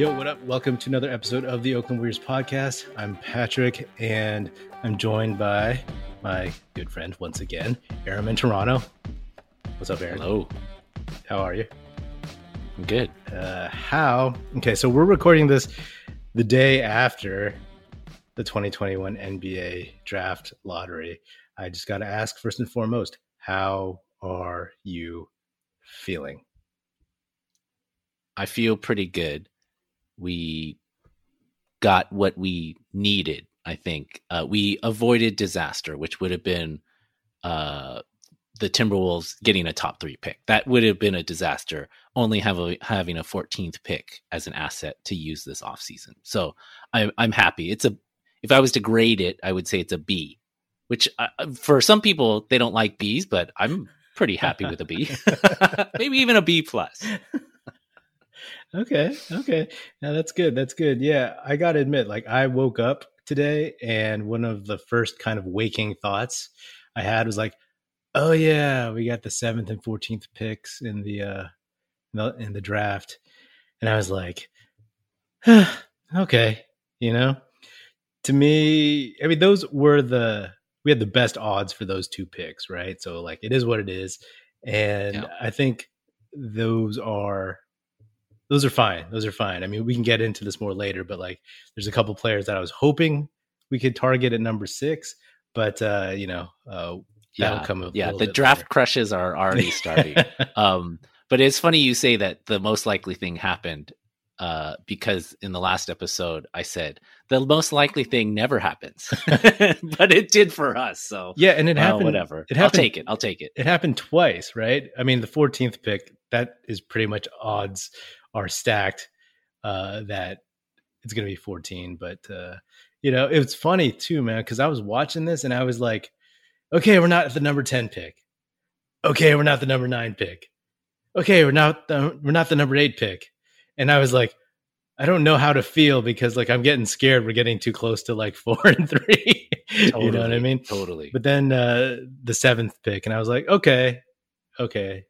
Yo, what up? Welcome to another episode of the Oakland Warriors podcast. I'm Patrick, and I'm joined by my good friend once again, Aram in Toronto. What's up, Aram? Hello. How are you? I'm good. Uh, how? Okay, so we're recording this the day after the 2021 NBA draft lottery. I just got to ask first and foremost, how are you feeling? I feel pretty good. We got what we needed, I think. Uh, we avoided disaster, which would have been uh, the Timberwolves getting a top three pick. That would have been a disaster, only have a, having a 14th pick as an asset to use this offseason. So I, I'm happy. It's a, if I was to grade it, I would say it's a B, which uh, for some people, they don't like Bs, but I'm pretty happy with a B. Maybe even a B plus. Okay, okay. Now that's good. That's good. Yeah, I got to admit, like I woke up today, and one of the first kind of waking thoughts I had was like, "Oh yeah, we got the seventh and fourteenth picks in the uh in the, in the draft," and I was like, "Okay," you know. To me, I mean, those were the we had the best odds for those two picks, right? So like, it is what it is, and Yeah. I think those are those are fine. Those are fine. I mean, we can get into this more later, but like there's a couple players that I was hoping we could target at number six, but uh, you know, uh Yeah, yeah. The draft later. crushes are already starting. um, but it's funny you say that the most likely thing happened uh, because in the last episode I said the most likely thing never happens, but it did for us. So yeah, and it uh, happened whatever. It happened, I'll take it. I'll take it. it happened twice, right? I mean, the 14th pick, that is pretty much odds are stacked uh that it's going to be 14, but uh you know, it's funny too, man, cuz I was watching this and I was like, okay, we're not at the number 10 pick. Okay, we're not the number 9 pick. Okay, we're not the, we're not the number 8 pick. And I was like I don't know how to feel because like I'm getting scared we're getting too close to like 4 and 3. you know what I mean? Totally. But then uh, the seventh pick, and I was like, okay, okay,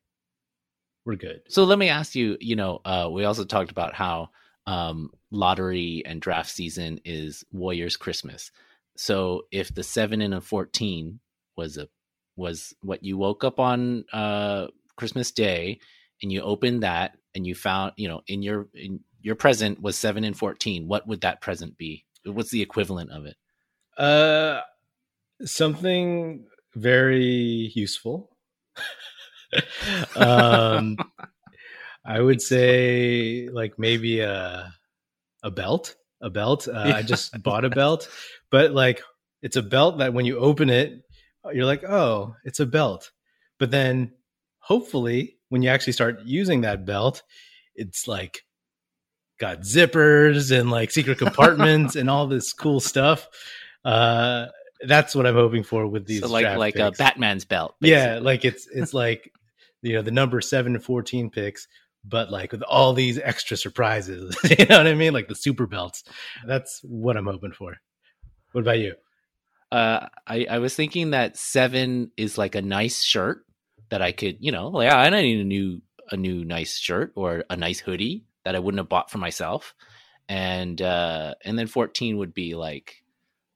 we're good. So let me ask you, you know, uh, we also talked about how um, lottery and draft season is Warriors Christmas. So if the seven and a fourteen was a was what you woke up on uh, Christmas Day and you opened that and you found, you know, in your in your present was seven and fourteen, what would that present be? What's the equivalent of it? Uh, something very useful. um, I would say like maybe a a belt, a belt. Uh, I just bought a belt, but like it's a belt that when you open it, you're like, oh, it's a belt. But then hopefully when you actually start using that belt, it's like got zippers and like secret compartments and all this cool stuff. Uh, that's what I'm hoping for with these. so like like a. Batman's belt. Yeah, like it's it's like you know the number seven to fourteen picks, but like with all these extra surprises. you know what I mean? Like the super belts. That's what I'm hoping for. What about you? uh, I, I was thinking that seven is like a nice shirt that I could, you know, like I need a new a new nice shirt or a nice hoodie that I wouldn't have bought for myself, and uh, and then fourteen would be like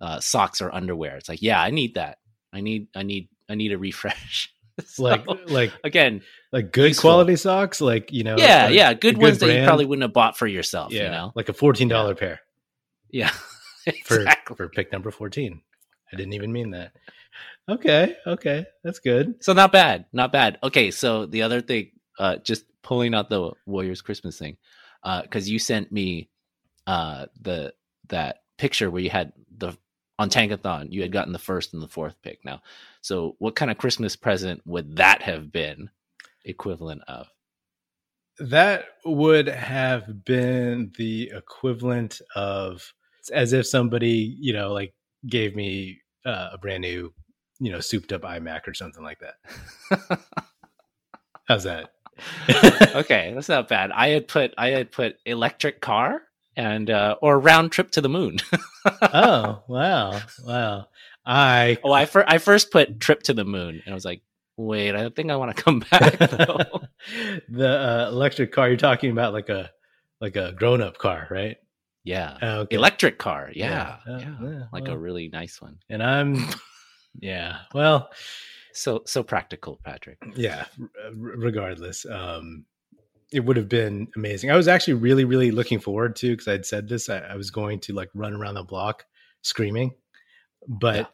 uh, socks or underwear. It's like, yeah, I need that. I need I need I need a refresh. So, Like like again, like good useful. quality socks, like you know, yeah, like yeah, a good ones that you probably wouldn't have bought for yourself. yeah, You know, like a fourteen dollar pair yeah, for exactly. for pick number fourteen. I didn't even mean that. Okay, okay, that's good. So not bad, not bad. Okay, so the other thing, uh, just pulling out the Warriors Christmas thing, uh, because you sent me uh, the that picture where you had the on Tankathon, you had gotten the first and the fourth pick. Now, so what kind of Christmas present would that have been equivalent of? That would have been the equivalent of as if somebody, you know, like gave me uh, a brand new, you know, souped up iMac or something like that. How's that? okay, that's not bad. I had put I had put electric car and uh, or round trip to the moon. oh, wow. Wow. I oh, I fir- I first put trip to the moon, and I was like, wait, I think I want to come back the uh, electric car you're talking about like a like a grown up car, right? Yeah. Oh, okay. Electric car. Yeah. Yeah. Yeah. Yeah, yeah, Like a really nice one. And I'm, yeah. Well, So so practical, Patrick. yeah. r- Regardless, um, it would have been amazing. I was actually really, really looking forward to because I'd said this. I, I was going to like run around the block screaming, but Yeah.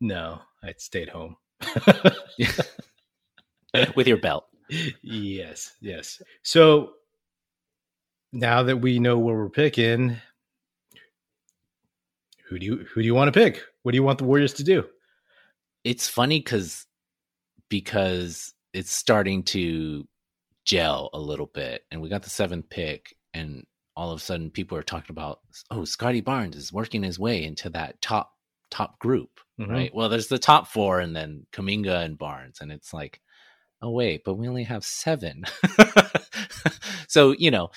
no, I stayed home. With your belt. yes, yes. So now that we know where we're picking, who do you who do you want to pick? What do you want the Warriors to do? It's funny because because it's starting to gel a little bit, and we got the seventh pick, and all of a sudden people are talking about, oh, Scotty Barnes is working his way into that top top group, Mhm. right? Well, there's the top four, and then Kuminga and Barnes, and it's like, oh wait, but we only have seven. so you know,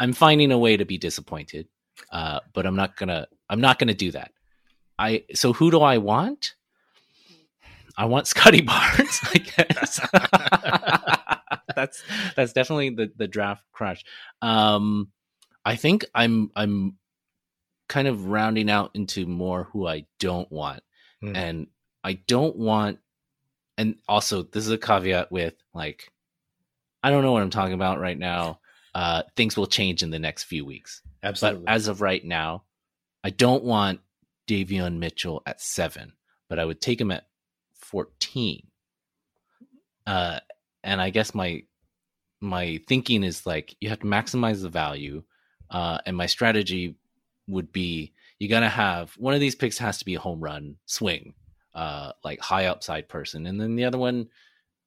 I'm finding a way to be disappointed, uh, but I'm not gonna I'm not gonna do that. I so who do I want? I want Scotty Barnes, I guess. that's that's definitely the the draft crush. Um, I think I'm I'm kind of rounding out into more who I don't want, Hmm. and I don't want. And also, this is a caveat with like, I don't know what I'm talking about right now. Uh, things will change in the next few weeks. Absolutely. But as of right now, I don't want Davion Mitchell at seven, but I would take him at 14. Uh, and I guess my my thinking is like you have to maximize the value. Uh, and my strategy would be you gotta have one of these picks has to be a home run swing, uh, like high upside person, and then the other one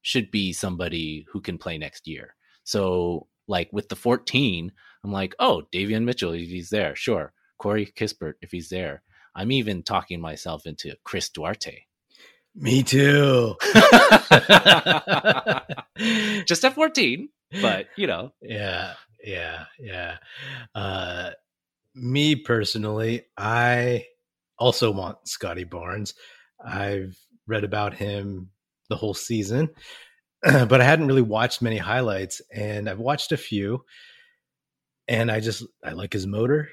should be somebody who can play next year. So like with the 14, I'm like, oh, Davion Mitchell, if he's there, sure. Corey Kispert, if he's there. I'm even talking myself into Chris Duarte. Me too. Just at 14, but you know, yeah, yeah, yeah. Uh, me personally, I also want Scotty Barnes. I've read about him the whole season, but I hadn't really watched many highlights, and I've watched a few. And I just I like his motor.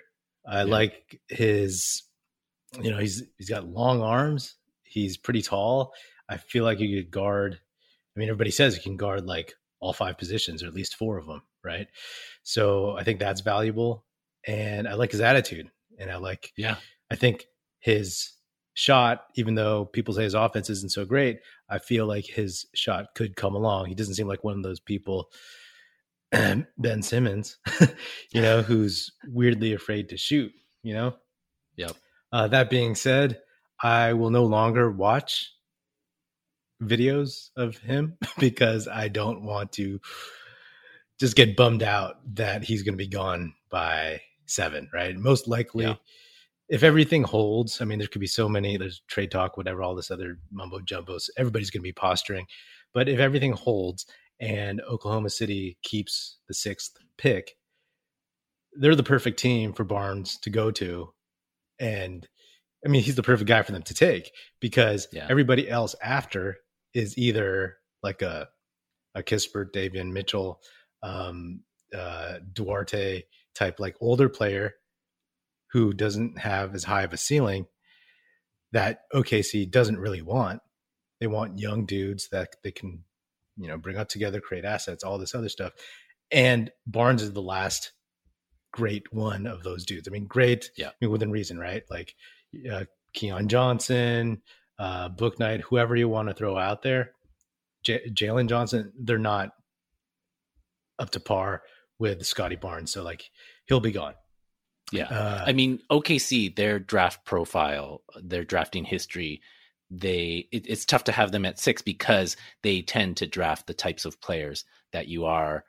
I Yeah. like his, you know, he's he's got long arms. He's pretty tall. I feel like he could guard. I mean, everybody says he can guard like all five positions or at least four of them, right? So I think that's valuable. And I like his attitude. And I like, yeah, I think his shot, even though people say his offense isn't so great, I feel like his shot could come along. He doesn't seem like one of those people, Ben Simmons, you know, who's weirdly afraid to shoot, you know? Yep. Uh, that being said, I will no longer watch videos of him because I don't want to just get bummed out that he's going to be gone by seven, right? Most likely, Yeah. if everything holds, I mean, there could be so many, there's trade talk, whatever, all this other mumbo jumbos. Everybody's going to be posturing. But if everything holds and Oklahoma City keeps the sixth pick, they're the perfect team for Barnes to go to. And I mean, he's the perfect guy for them to take because Yeah. everybody else after is either like a a Kispert, Davion Mitchell, um, uh, Duarte type, like older player who doesn't have as high of a ceiling that OKC doesn't really want. They want young dudes that they can, you know, bring up together, create assets, all this other stuff. And Barnes is the last great one of those dudes. I mean, great, Yeah. I mean, within reason, right? Like uh, Keon Johnson, uh, Bouknight, whoever you want to throw out there, J- Jalen Johnson, they're not up to par with Scotty Barnes. So like he'll be gone. yeah. Uh, I mean, OKC, their draft profile, their drafting history, they it, it's tough to have them at six because they tend to draft the types of players that you are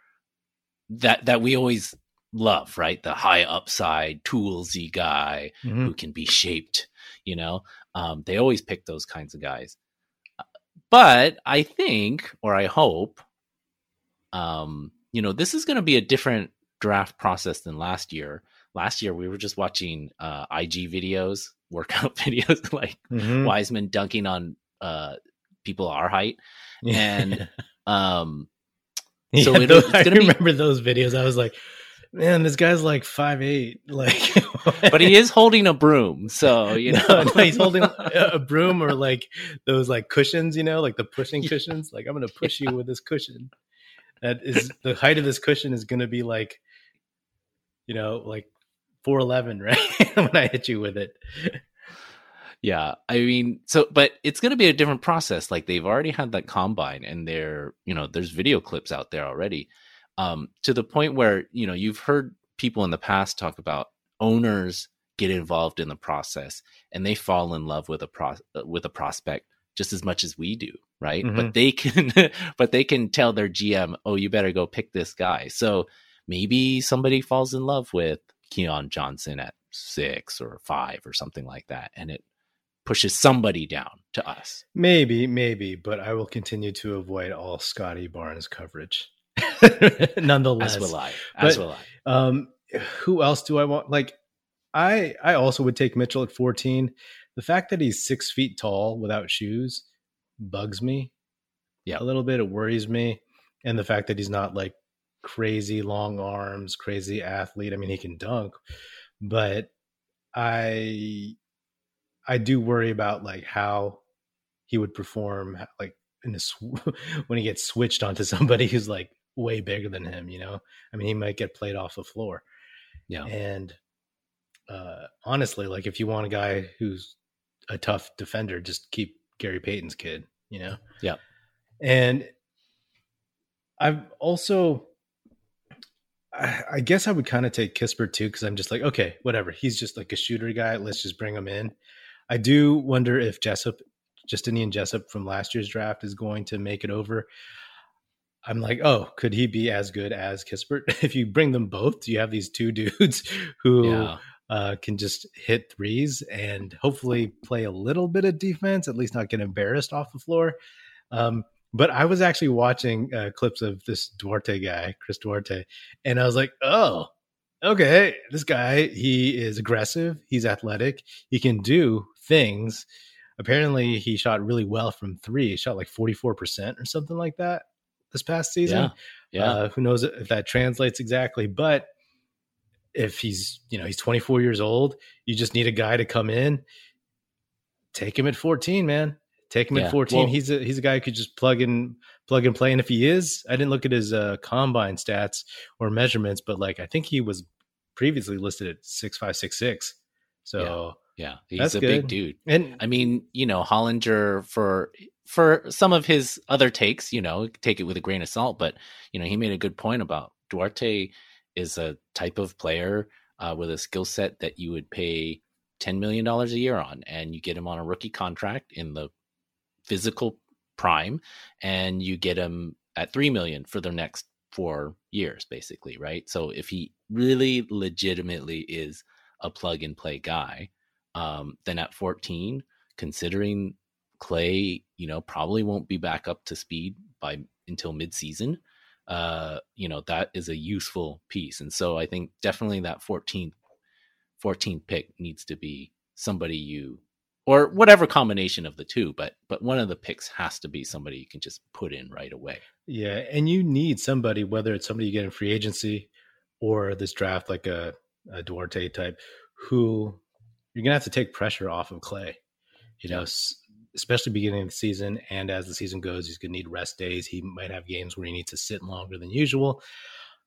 that that we always love, right? The high upside, toolsy guy mhm. who can be shaped. You know, um, they always pick those kinds of guys. But I think, or I hope, um, you know, this is going to be a different draft process than last year. Last year, we were just watching uh, IG videos, workout videos, like Mhm. Wiseman dunking on uh, people our height. And um, Yeah, So it- those- it's I gonna be- remember those videos. I was like, Man, this guy's like five eight. Like, but he is holding a broom, so you know no, no, he's holding a broom or like those like cushions, you know, like the pushing Yeah. cushions. Like I'm gonna push you with this cushion. That is the height of this cushion is gonna be like, you know, like four eleven, right? when I hit you with it. Yeah, I mean, so but it's going to be a different process. Like they've already had that combine, and they're you know there's video clips out there already, um, to the point where you know you've heard people in the past talk about owners get involved in the process and they fall in love with a pro with a prospect just as much as we do, right? Mhm. But they can, but they can tell their GM, oh, you better go pick this guy. So maybe somebody falls in love with Keon Johnson at six or five or something like that, and it pushes somebody down to us. Maybe, maybe, but I will continue to avoid all Scotty Barnes coverage. Nonetheless, As will I. As But- will I. Um, who else do I want? Like, I I also would take Mitchell at 14. The fact that he's six feet tall without shoes bugs me. Yeah. a little bit. It worries me, and the fact that he's not like crazy long arms, crazy athlete. I mean, he can dunk, but I I do worry about like how he would perform like in a sw- when he gets switched onto somebody who's like way bigger than him. You know, I mean, he might get played off the floor. Yeah. And uh, honestly, like if you want a guy who's a tough defender, just keep Gary Payton's kid, you know? Yeah. And I've also, I, I guess I would kind of take Kispert too, because I'm just like, okay, whatever. He's just like a shooter guy. Let's just bring him in. I do wonder if Jessup, Justinian Jessup from last year's draft is going to make it over. I'm like, oh, could he be as good as Kispert? If you bring them both, you have these two dudes who Yeah. uh, can just hit threes and hopefully play a little bit of defense, at least not get embarrassed off the floor. Um, but I was actually watching uh, clips of this Duarte guy, Chris Duarte, and I was like, oh, okay, this guy, he is aggressive, he's athletic, he can do things. Apparently, he shot really well from three. He shot like 44% or something like that this past season. Yeah. Yeah. Uh, who knows if that translates exactly, but if he's, you know, he's 24 years old, you just need a guy to come in, take him at 14, man. Take him Yeah. at 14. Well- he's a he's a guy who could just plug in plug and play. And if he is, I didn't look at his uh, combine stats or measurements, but like I think he was previously listed at six five six six. So yeah. Yeah, he's That's a good. big dude. and I mean, you know, Hollinger for for some of his other takes, you know, take it with a grain of salt, but you know, he made a good point about Duarte is a type of player uh, with a skill set that you would pay ten million dollars a year on, and you get him on a rookie contract in the physical prime, and you get him at three million for the next four years, basically, right? So if he really legitimately is a plug and play guy, um, then at 14, considering Clay, you know, probably won't be back up to speed by until midseason. Uh, you know, that is a useful piece. And so I think definitely that 14th 14th pick needs to be somebody you or whatever combination of the two, but but one of the picks has to be somebody you can just put in right away. Yeah, and you need somebody, whether it's somebody you get in free agency or this draft, like a, a Duarte type, who you're gonna have to take pressure off of Clay. You know, especially beginning of the season, and as the season goes, he's gonna need rest days. He might have games where he needs to sit longer than usual.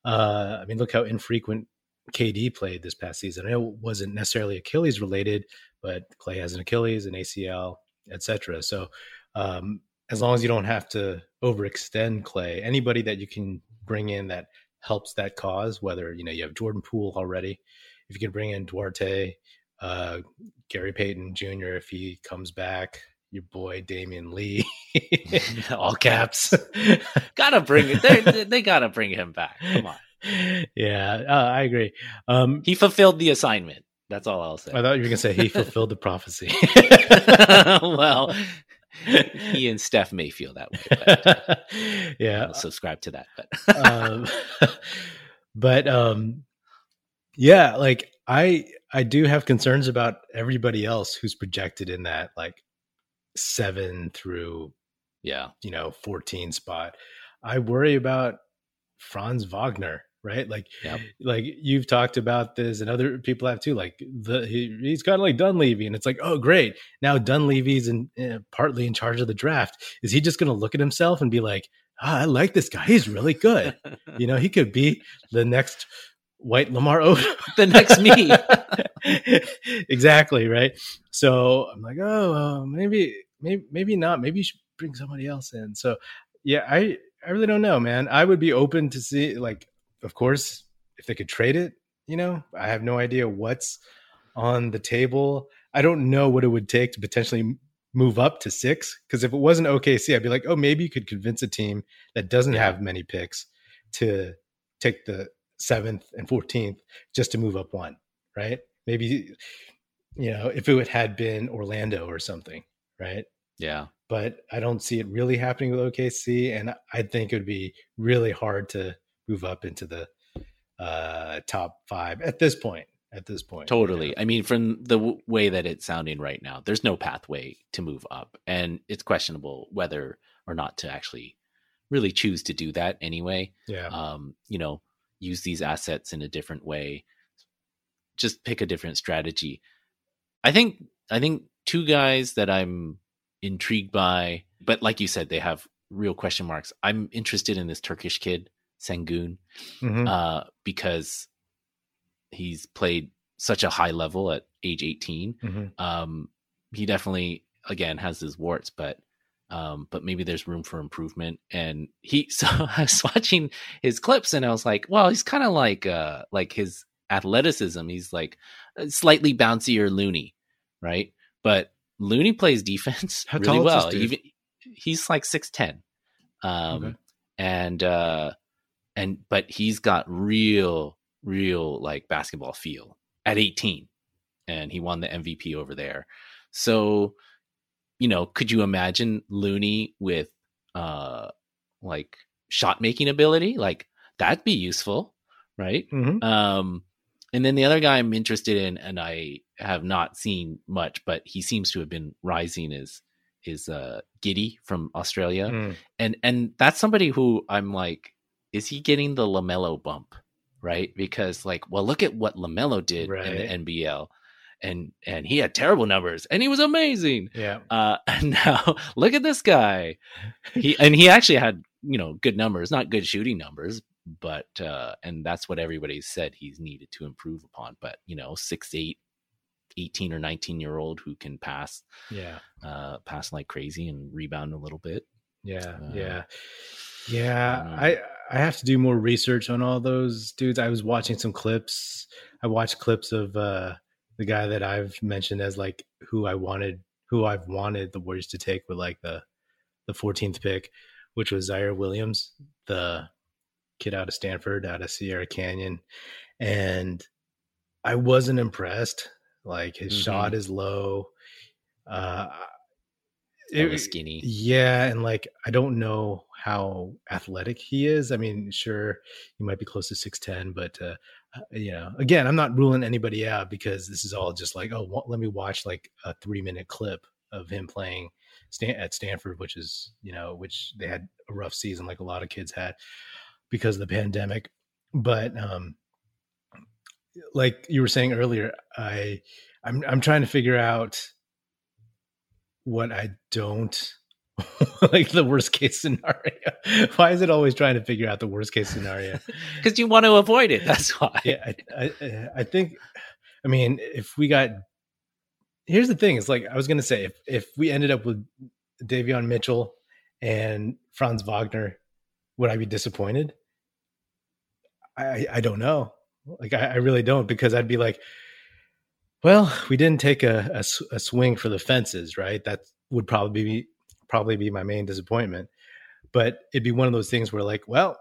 Uh, I mean, look how infrequent KD played this past season. I know it wasn't necessarily Achilles related, but Clay has an Achilles, an ACL, etc. So um, as long as you don't have to overextend Clay, anybody that you can bring in that helps that cause, whether you know you have Jordan Poole already, if you can bring in Duarte, uh, Gary Payton Jr. if he comes back, your boy Damion Lee, all caps. gotta bring it. They they gotta bring him back. Come on, yeah, uh, I agree. Um, he fulfilled the assignment. That's all I'll say. I thought you were gonna say he fulfilled the prophecy. well, he and Steph may feel that way, but yeah, I'll subscribe to that. But um, but um, yeah, like I I do have concerns about everybody else who's projected in that like seven through yeah, you know fourteen spot. I worry about Franz Wagner. right? Like, Yep. like you've talked about this, and other people have too. Like the he, he's kind of like Dunleavy, and it's like, oh, great, now Dunleavy's in, uh, partly in charge of the draft. Is he just going to look at himself and be like, ah, I like this guy, he's really good. you know, he could be the next white Lamar Odom. the next me. exactly right. So I'm like, oh, uh, maybe, maybe, maybe not. Maybe you should bring somebody else in. So yeah, I, I really don't know, man. I would be open to see, like, of course, if they could trade it. You know, I have no idea what's on the table. I don't know what it would take to potentially move up to six. Because if it wasn't OKC, I'd be like, oh, maybe you could convince a team that doesn't have many picks to take the seventh and 14th just to move up one, right? Maybe, you know, if it had been Orlando or something, right? yeah. But I don't see it really happening with OKC. And I think it would be really hard to move up into the uh, top five at this point. At this point, you know? Totally. I mean, from the w- way that it's sounding right now, there's no pathway to move up, and it's questionable whether or not to actually really choose to do that anyway. Yeah. Um, you know, use these assets in a different way. Just pick a different strategy. I think. I think two guys that I'm intrigued by, but like you said, they have real question marks. I'm interested in this Turkish kid, Sengun Mhm. uh, because he's played such a high level at age 18. Mhm. Um, he definitely, again, has his warts, but um, but maybe there's room for improvement. And he, so I was watching his clips, and I was like, well, he's kind of like uh, like his athleticism. He's like slightly bouncier Looney, right? But Looney plays defense How really well. Even he's like six ten, um, Okay. and uh, and but he's got real, real like basketball feel at eighteen, and he won the MVP over there. So, you know, could you imagine Looney with uh, like shot making ability? Like that'd be useful, right? Mhm. Um, and then the other guy I'm interested in, and I have not seen much, but he seems to have been rising is is uh, Giddey from Australia, Mm. and and that's somebody who I'm like, is he getting the LaMelo bump, right? Because like, well, look at what LaMelo did Right. in the NBL, and and he had terrible numbers, and he was amazing. Yeah. Uh, and now look at this guy. He and he actually had you know good numbers, not good shooting numbers, but uh, and that's what everybody said he's needed to improve upon. But you know, six eight, 18 or nineteen year old who can pass Yeah. uh, pass like crazy and rebound a little bit. Yeah, Uh, yeah, yeah. I I have to do more research on all those dudes. I was watching some clips. I watched clips of uh the guy that I've mentioned as like who I wanted, who I've wanted the Warriors to take with like the the 14th pick, which was Ziaire Williams, the kid out of Stanford, out of Sierra Canyon, and I wasn't impressed. Like his Mhm. shot is low. Uh, Hella skinny. yeah, and like I don't know how athletic he is. I mean, sure, he might be close to six ten, but uh, uh, you know, again, I'm not ruling anybody out because this is all just like, oh, let me watch like a three minute clip of him playing Stan- at Stanford, which is you know, which they had a rough season, like a lot of kids had because of the pandemic. But um, like you were saying earlier, I I'm I'm trying to figure out what I don't like the worst case scenario. Why is it always trying to figure out the worst case scenario? Because you want to avoid it. That's why. yeah, I, I, I think. I mean, if we got, here's the thing: it's like I was gonna say, if if we ended up with Davion Mitchell and Franz Wagner, would I be disappointed? I I don't know. Like I, I really don't because I'd be like, well, we didn't take a a swing for the fences, right? That would probably be probably be my main disappointment. But it'd be one of those things where, like, well,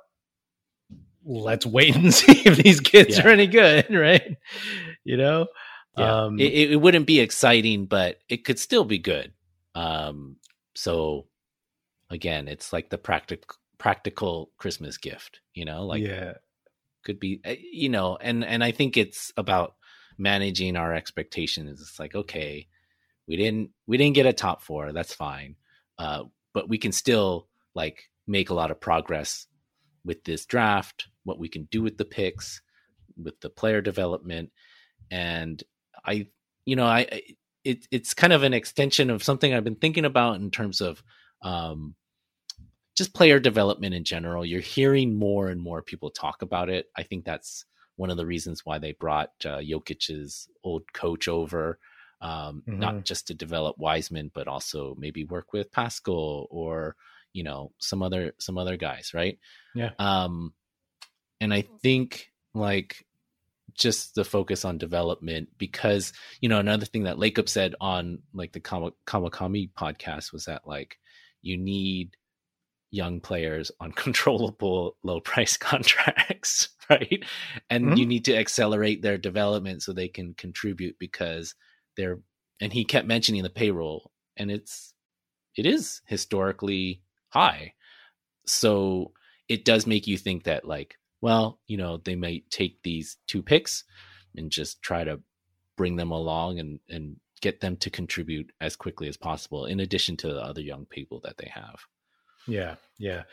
let's wait and see if these kids Yeah. are any good, right? You know, Yeah. um, it, it- wouldn't be exciting, but it could still be good. Um, so again, it's like the practical practical Christmas gift, you know, like yeah, could be, uh, you know, and and I think it's about managing our expectations. It's like okay, we didn't we didn't get a top four, that's fine, uh, but we can still like make a lot of progress with this draft, what we can do with the picks, with the player development, and I, you know, I it, it's kind of an extension of something I've been thinking about in terms of um, just player development in general. You're hearing more and more people talk about it. I think that's one of the reasons why they brought uh, Jokic's old coach over, um, mm-hmm. not just to develop Wiseman, but also maybe work with Pascal or you know some other some other guys, right? Yeah. Um, and I think like just the focus on development because you know another thing that Lacob said on like the Kawakami podcast was that like you need young players on controllable low price contracts right and mm-hmm. you need to accelerate their development so they can contribute because they're and he kept mentioning the payroll and it's it is historically high so it does make you think that like well, you know, they might take these two picks and just try to bring them along and, and get them to contribute as quickly as possible, in addition to the other young people that they have. Yeah, yeah.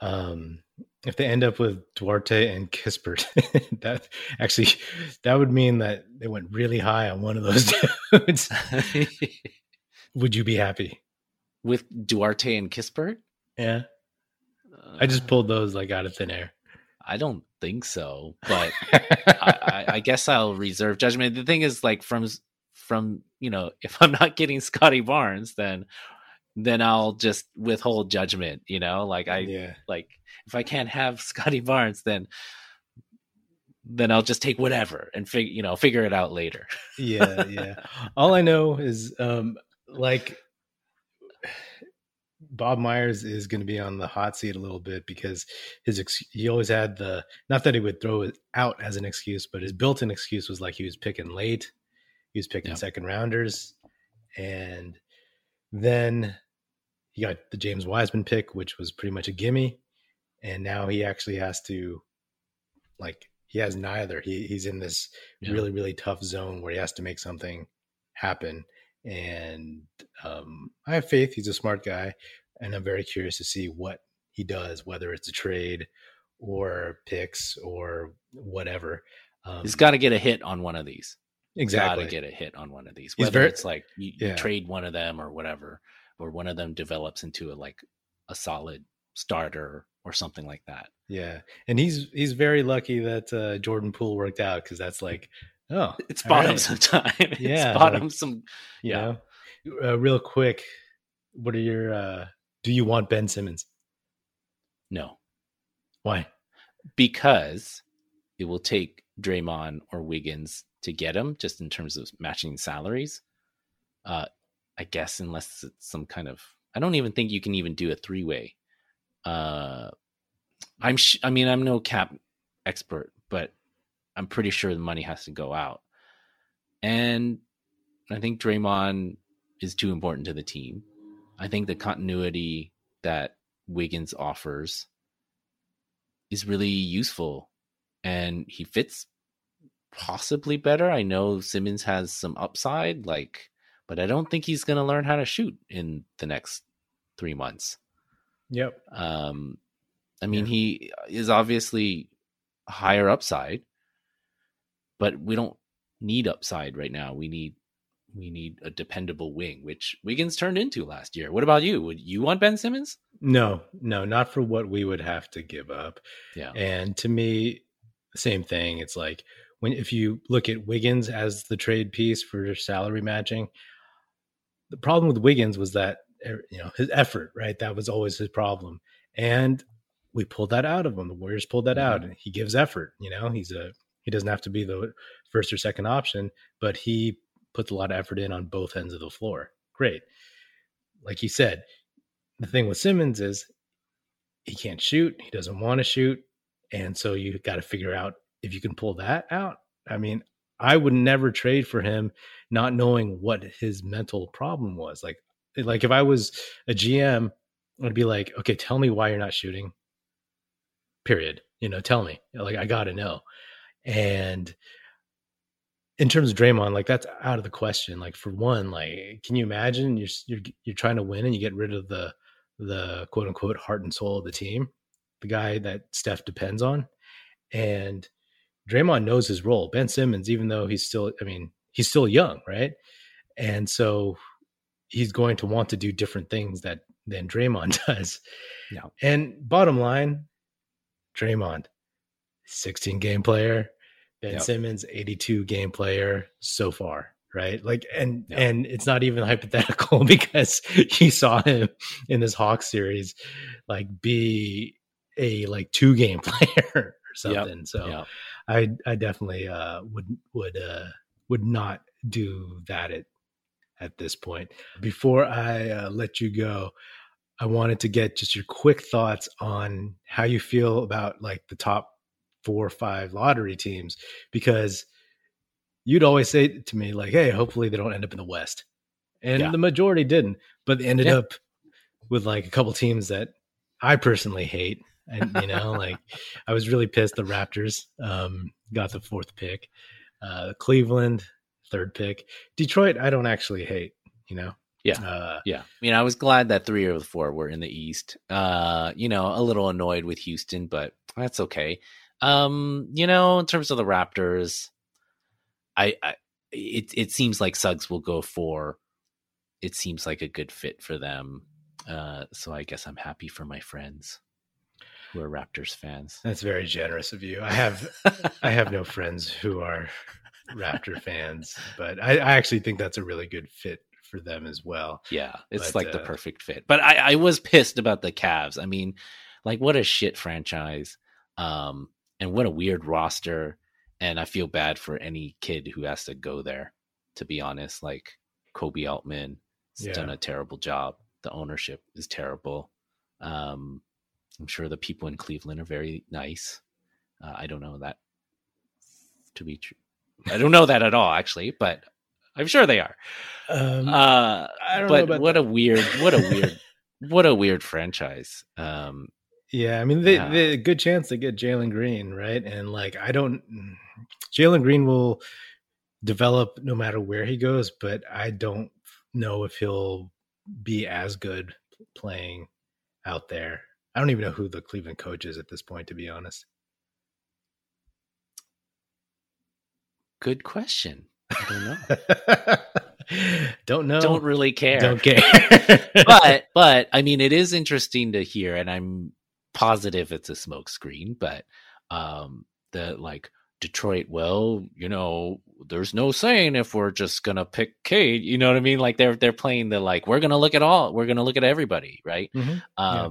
Um, if they end up with Duarte and Kispert, that actually that would mean that they went really high on one of those dudes. would you be happy with Duarte and Kispert? Yeah, uh, I just pulled those like out of thin air. I don't think so, but I, I, guess I'll reserve judgment. The thing is, like from from you know, if I'm not getting Scotty Barnes, then then I'll just withhold judgment. You know, like I yeah. like if I can't have Scotty Barnes, then then I'll just take whatever and figure you know figure it out later. yeah, yeah. All I know is um like Bob Myers is going to be on the hot seat a little bit because his ex- he always had the not that he would throw it out as an excuse, but his built-in excuse was like he was picking late, he was picking yeah. second rounders, and then he got the James Wiseman pick, which was pretty much a gimme, and now he actually has to like he has neither. He he's in this yeah. really really tough zone where he has to make something happen and um, I have faith. He's a smart guy, and I'm very curious to see what he does, whether it's a trade or picks or whatever. Um, He's got to get a hit on one of these. Exactly, got to get a hit on one of these. Whether very, it's like you, yeah. you trade one of them or whatever, or one of them develops into a like a solid starter or something like that. Yeah, and he's he's very lucky that uh, Jordan Poole worked out because that's like oh, it's bottom right. some time. Yeah, it's bottom like, some. Yeah, you know, uh, real quick, what are your uh, do you want Ben Simmons? No. Why? Because it will take Draymond or Wiggins to get him, just in terms of matching salaries. Uh, I guess unless it's some kind of, I don't even think you can even do a three way. Uh, I'm, sh- I mean, I'm no cap expert, but I'm pretty sure the money has to go out. And I think Draymond is too important to the team. I think the continuity that Wiggins offers is really useful and he fits possibly better. I know Simmons has some upside, like, but I don't think he's going to learn how to shoot in the next three months. Yep. Um, I mean, yeah. he is obviously higher upside, but we don't need upside right now. We need we need a dependable wing, which Wiggins turned into last year. What about you? Would you want Ben Simmons? No, no, not for what we would have to give up. Yeah. And to me, same thing. It's like when if you look at Wiggins as the trade piece for salary matching, the problem with Wiggins was that er, you know his effort, right? That was always his problem. And we pulled that out of him. The Warriors pulled that mm-hmm. out and he gives effort, you know. He's a he doesn't have to be the first or second option, but he puts a lot of effort in on both ends of the floor. Great. Like you said, the thing with Simmons is he can't shoot, he doesn't want to shoot. And so you got to figure out if you can pull that out. I mean, I would never trade for him not knowing what his mental problem was. Like eh, like if I was a GM, I'd be like, "Okay, tell me why you're not shooting." Period. You know, tell me. Like I got to know. And in terms of Draymond, like that's out of the question. Like for one, like can you imagine you're you're you're trying to win and you get rid of the the quote unquote heart and soul of the team the guy that Steph depends on, and Draymond knows his role. Ben Simmons, even though he's still, I mean, he's still young, right? And so he's going to want to do different things that than Draymond does. Yeah. And bottom line, Draymond, 16 game player, Ben Yep. Simmons, 82 game player so far, right? Like, and Yeah. and it's not even hypothetical because you saw him in this Hawks series, like be a like two game player or something. So Yeah. I I definitely uh would would uh would not do that at at this point. Before I uh, let you go, I wanted to get just your quick thoughts on how you feel about like the top four or five lottery teams because you'd always say to me like, "Hey, hopefully they don't end up in the West," and Yeah. the majority didn't, but they ended Yeah. up with like a couple teams that I personally hate. And you know, like I was really pissed the Raptors um, got the fourth pick. Uh, Cleveland, third pick. Detroit, I don't actually hate. You know, Yeah. uh, Yeah. I mean, I was glad that three of the four were in the East. Uh, you know, a little annoyed with Houston, but that's okay. Um, you know, in terms of the Raptors, I, I it it seems like Suggs will go for it seems like a good fit for them. Uh, so I guess I'm happy for my friends who are Raptors fans. that's very generous of you. I have I have no friends who are Raptor fans, but I, I actually think that's a really good fit for them as well. Yeah, it's But, like the uh, perfect fit. But I, I was pissed about the Cavs. I mean, like what a shit franchise. Um, and what a weird roster. And I feel bad for any kid who has to go there, to be honest. Like Koby Altman has Yeah. done a terrible job. The ownership is terrible. Um, I'm sure the people in Cleveland are very nice. Uh, I don't know that to be true. I don't know that at all, actually, but I'm sure they are. Um, Uh, I don't know but about what that. a weird, what a weird, what a weird franchise. Um, Yeah, I mean, they, Yeah. they good chance to get Jalen Green, right? And like, I don't, Jalen Green will develop no matter where he goes, but I don't know if he'll be as good playing out there. I don't even know who the Cleveland coach is at this point, to be honest. good question. I don't know. don't know. Don't really care. Don't care. but but I mean, it is interesting to hear, and I'm positive it's a smokescreen. But um, the like Detroit, well, you know, there's no saying if we're just gonna pick Cade. You know what I mean? Like they're they're playing the like we're gonna look at all, we're gonna look at everybody, right? Mhm. Yeah.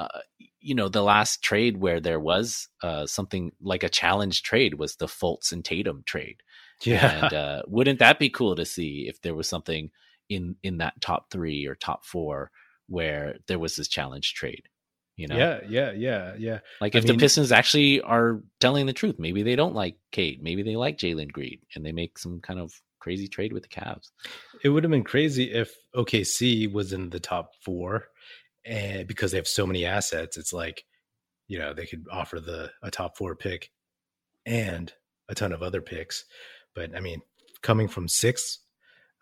Uh, you know the last trade where there was uh something like a challenge trade was the Fultz and Tatum trade Yeah. and uh wouldn't that be cool to see if there was something in in that top 3 or top 4 where there was this challenge trade you know Yeah, yeah, yeah, yeah. like I if mean- the Pistons actually are telling the truth maybe they don't like Cade, maybe they like Jalen Green and they make some kind of crazy trade with the Cavs It would have been crazy if OKC was in the top four, and because they have so many assets, it's like, you know, they could offer the a top four pick and a ton of other picks. But I mean, coming from six,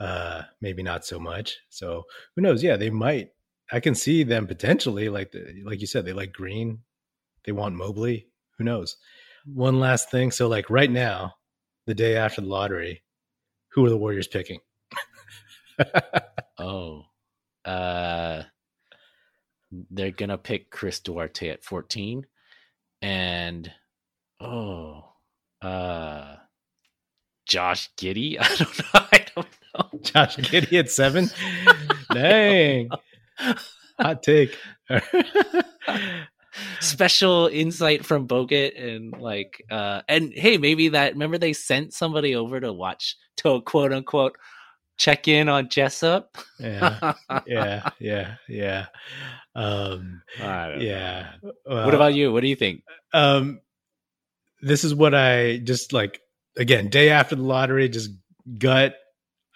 uh, maybe not so much. So who knows? Yeah, they might. I can see them potentially, like the, like you said, they like Green, they want Mobley. Who knows? One last thing. So like right now, the day after the lottery, who are the Warriors picking? Oh, uh, they're gonna pick Chris Duarte at fourteen, and oh, uh, Josh Giddey. I don't know. I don't know. Josh Giddey at seven. Dang. Hot take. Special insight from Bogut and like, uh, and hey, maybe that. Remember they sent somebody over to watch to quote unquote check in on Jessup. yeah. Yeah. Yeah. Yeah. Um, yeah. What about you? What do you think? um this is what I just like again, day after the lottery, just gut.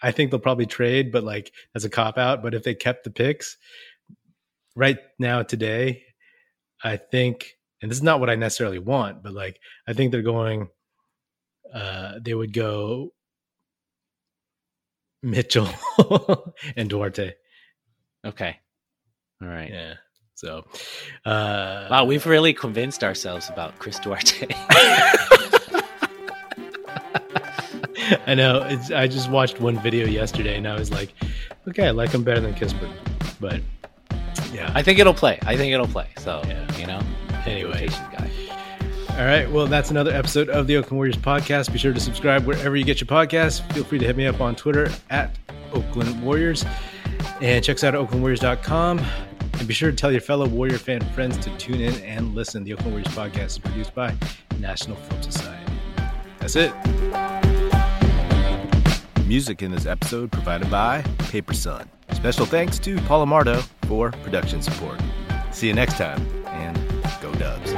I think they'll probably trade, but like as a cop out. But if they kept the picks right now today, I think, and this is not what I necessarily want, but like I think they're going. Uh, they would go Mitchell and Duarte. Okay, all right. Yeah. So, uh, wow, we've really convinced ourselves about Chris Duarte. I know. It's, I just watched one video yesterday, and I was like, okay, I like him better than Kispert, but yeah, I think it'll play. I think it'll play. So yeah. you know, anyway, guy. All right. Well, that's another episode of the Oakland Warriors podcast. Be sure to subscribe wherever you get your podcasts. Feel free to hit me up on Twitter at Oakland Warriors and check us out at oaklandwarriors.com. And be sure to tell your fellow Warrior fan friends to tune in and listen. The Oakland Warriors podcast is produced by National Film Society. That's it. Music in this episode provided by Paper Sun. Special thanks to Paul Amardo for production support. See you next time, and go Dubs.